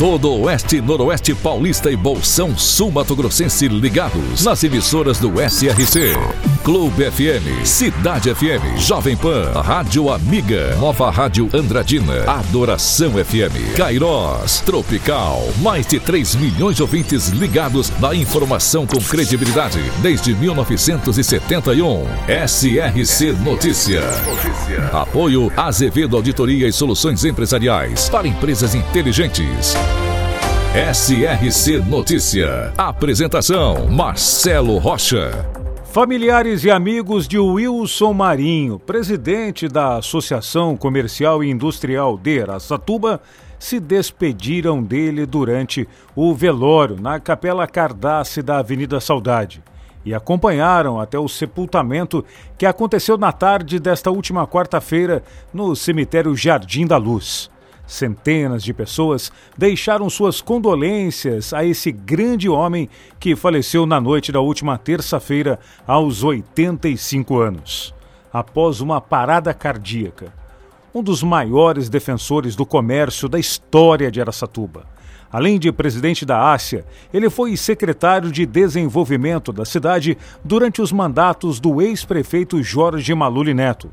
Todo o Oeste, Noroeste Paulista e Bolsão Sul Mato Grossense ligados nas emissoras do SRC. Clube FM, Cidade FM, Jovem Pan, Rádio Amiga, Nova Rádio Andradina, Adoração FM, Cairós, Tropical. Mais de 3 milhões de ouvintes ligados na informação com credibilidade desde 1971. SRC Notícia. Apoio Azevedo Auditoria e Soluções Empresariais para empresas inteligentes. SRC Notícia. Apresentação: Marcelo Rocha. Familiares e amigos de Wilson Marinho, presidente da Associação Comercial e Industrial de Aracatuba, se despediram dele durante o velório na Capela Cardace da Avenida Saudade e acompanharam até o sepultamento que aconteceu na tarde desta última quarta-feira no cemitério Jardim da Luz. Centenas de pessoas deixaram suas condolências a esse grande homem que faleceu na noite da última terça-feira, aos 85 anos, após uma parada cardíaca. Um dos maiores defensores do comércio da história de Aracatuba. Além de presidente da Ásia, ele foi secretário de desenvolvimento da cidade durante os mandatos do ex-prefeito Jorge Maluli Neto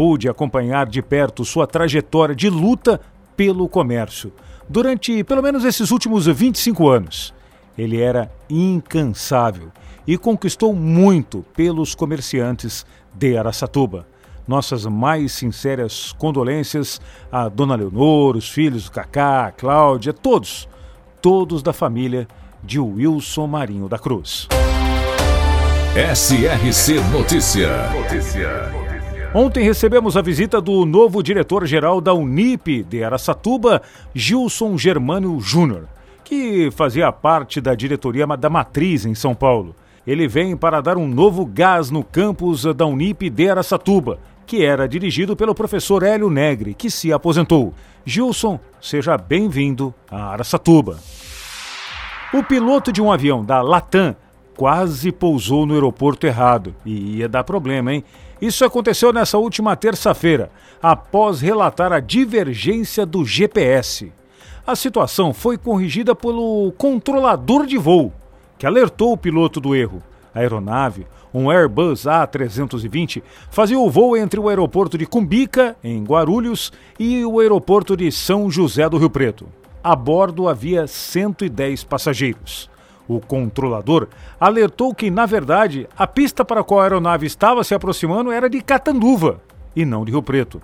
pude acompanhar de perto sua trajetória de luta pelo comércio durante pelo menos esses últimos 25 anos. Ele era incansável e conquistou muito pelos comerciantes de Araçatuba. Nossas mais sinceras condolências a Dona Leonor, os filhos, Cacá, a Cláudia, todos, todos da família de Wilson Marinho da Cruz. SRC Notícia. Notícia. Ontem recebemos a visita do novo diretor-geral da Unip de Aracatuba, Gilson Germano Júnior, que fazia parte da diretoria da Matriz em São Paulo. Ele vem para dar um novo gás no campus da Unip de Aracatuba, que era dirigido pelo professor Hélio Negre, que se aposentou. Gilson, seja bem-vindo a Aracatuba. O piloto de um avião da Latam quase pousou no aeroporto errado e ia dar problema, hein? Isso aconteceu nessa última terça-feira, após relatar a divergência do GPS. A situação foi corrigida pelo controlador de voo, que alertou o piloto do erro. A aeronave, um Airbus A320, fazia o voo entre o aeroporto de Cumbica, em Guarulhos, e o aeroporto de São José do Rio Preto. A bordo havia 110 passageiros. O controlador alertou que, na verdade, a pista para a qual a aeronave estava se aproximando era de Catanduva e não de Rio Preto,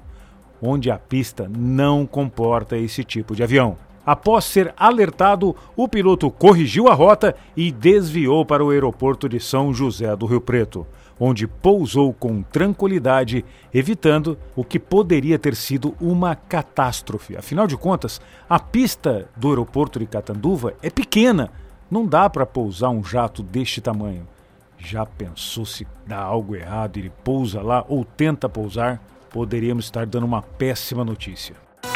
onde a pista não comporta esse tipo de avião. Após ser alertado, o piloto corrigiu a rota e desviou para o aeroporto de São José do Rio Preto, onde pousou com tranquilidade, evitando o que poderia ter sido uma catástrofe. Afinal de contas, a pista do aeroporto de Catanduva é pequena não dá para pousar um jato deste tamanho. Já pensou se dá algo errado e ele pousa lá ou tenta pousar? Poderíamos estar dando uma péssima notícia.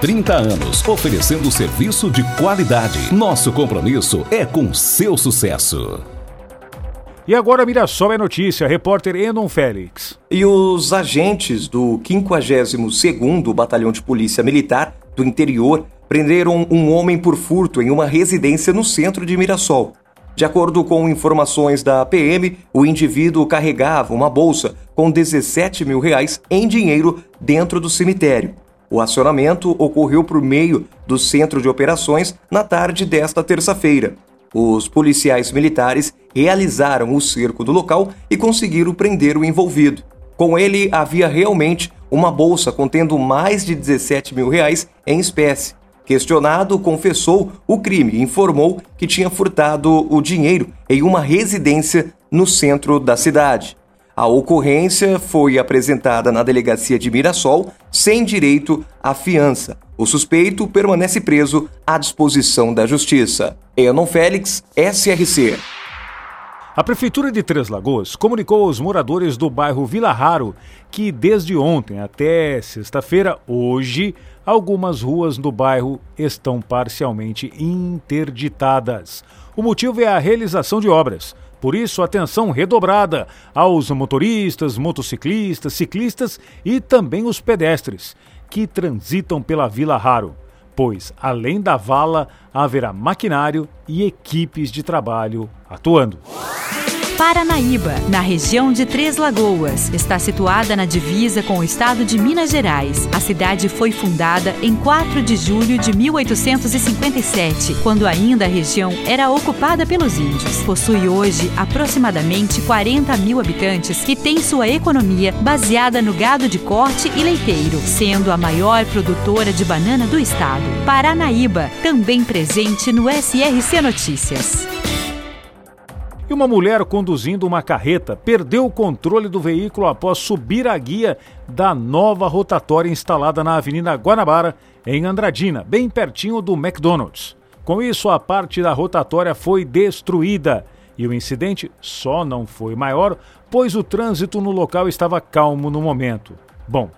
30 anos, oferecendo serviço de qualidade. Nosso compromisso é com seu sucesso. E agora Mirassol é notícia, repórter Enon Félix. E os agentes do 52º Batalhão de Polícia Militar do interior prenderam um homem por furto em uma residência no centro de Mirassol. De acordo com informações da PM, o indivíduo carregava uma bolsa com 17 mil reais em dinheiro dentro do cemitério. O acionamento ocorreu por meio do centro de operações na tarde desta terça-feira. Os policiais militares realizaram o cerco do local e conseguiram prender o envolvido. Com ele havia realmente uma bolsa contendo mais de 17 mil reais em espécie. Questionado, confessou o crime e informou que tinha furtado o dinheiro em uma residência no centro da cidade. A ocorrência foi apresentada na delegacia de Mirassol sem direito à fiança. O suspeito permanece preso à disposição da Justiça. Enon Félix, SRC. A Prefeitura de Três Lagoas comunicou aos moradores do bairro Vila Raro que desde ontem até sexta-feira, hoje, algumas ruas do bairro estão parcialmente interditadas. O motivo é a realização de obras. Por isso, atenção redobrada aos motoristas, motociclistas, ciclistas e também os pedestres que transitam pela Vila Raro, pois além da vala haverá maquinário e equipes de trabalho atuando. Paranaíba, na região de Três Lagoas. Está situada na divisa com o estado de Minas Gerais. A cidade foi fundada em 4 de julho de 1857, quando ainda a região era ocupada pelos índios. Possui hoje aproximadamente 40 mil habitantes e tem sua economia baseada no gado de corte e leiteiro, sendo a maior produtora de banana do estado. Paranaíba, também presente no SRC Notícias. E uma mulher conduzindo uma carreta perdeu o controle do veículo após subir a guia da nova rotatória instalada na Avenida Guanabara, em Andradina, bem pertinho do McDonald's. Com isso, a parte da rotatória foi destruída e o incidente só não foi maior, pois o trânsito no local estava calmo no momento. Bom,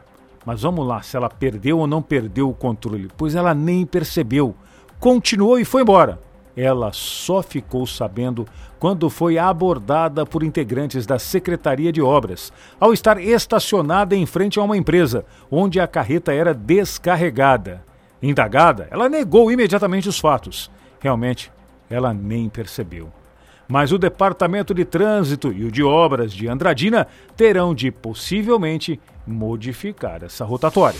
mas vamos lá, se ela perdeu ou não perdeu o controle, pois ela nem percebeu. Continuou e foi embora. Ela só ficou sabendo quando foi abordada por integrantes da Secretaria de Obras, ao estar estacionada em frente a uma empresa, onde a carreta era descarregada. Indagada, ela negou imediatamente os fatos. Realmente, ela nem percebeu. Mas o Departamento de Trânsito e o de Obras de Andradina terão de possivelmente modificar essa rotatória.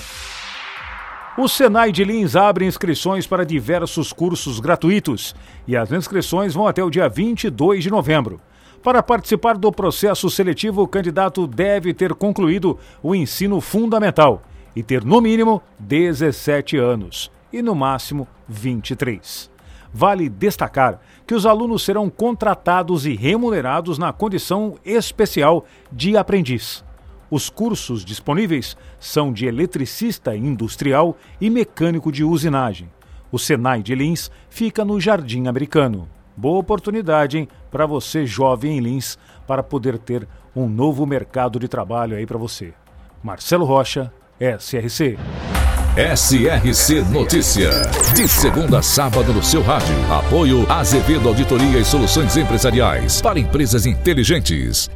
O Senai de Lins abre inscrições para diversos cursos gratuitos e as inscrições vão até o dia 22 de novembro. Para participar do processo seletivo, o candidato deve ter concluído o ensino fundamental e ter no mínimo 17 anos e no máximo 23. Vale destacar que os alunos serão contratados e remunerados na condição especial de aprendiz. Os cursos disponíveis são de eletricista industrial e mecânico de usinagem. O Senai de Lins fica no Jardim Americano. Boa oportunidade para você jovem em Lins para poder ter um novo mercado de trabalho aí para você. Marcelo Rocha, SRC. SRC Notícia. De segunda a sábado no seu rádio. Apoio Azevedo Auditoria e Soluções Empresariais para Empresas Inteligentes.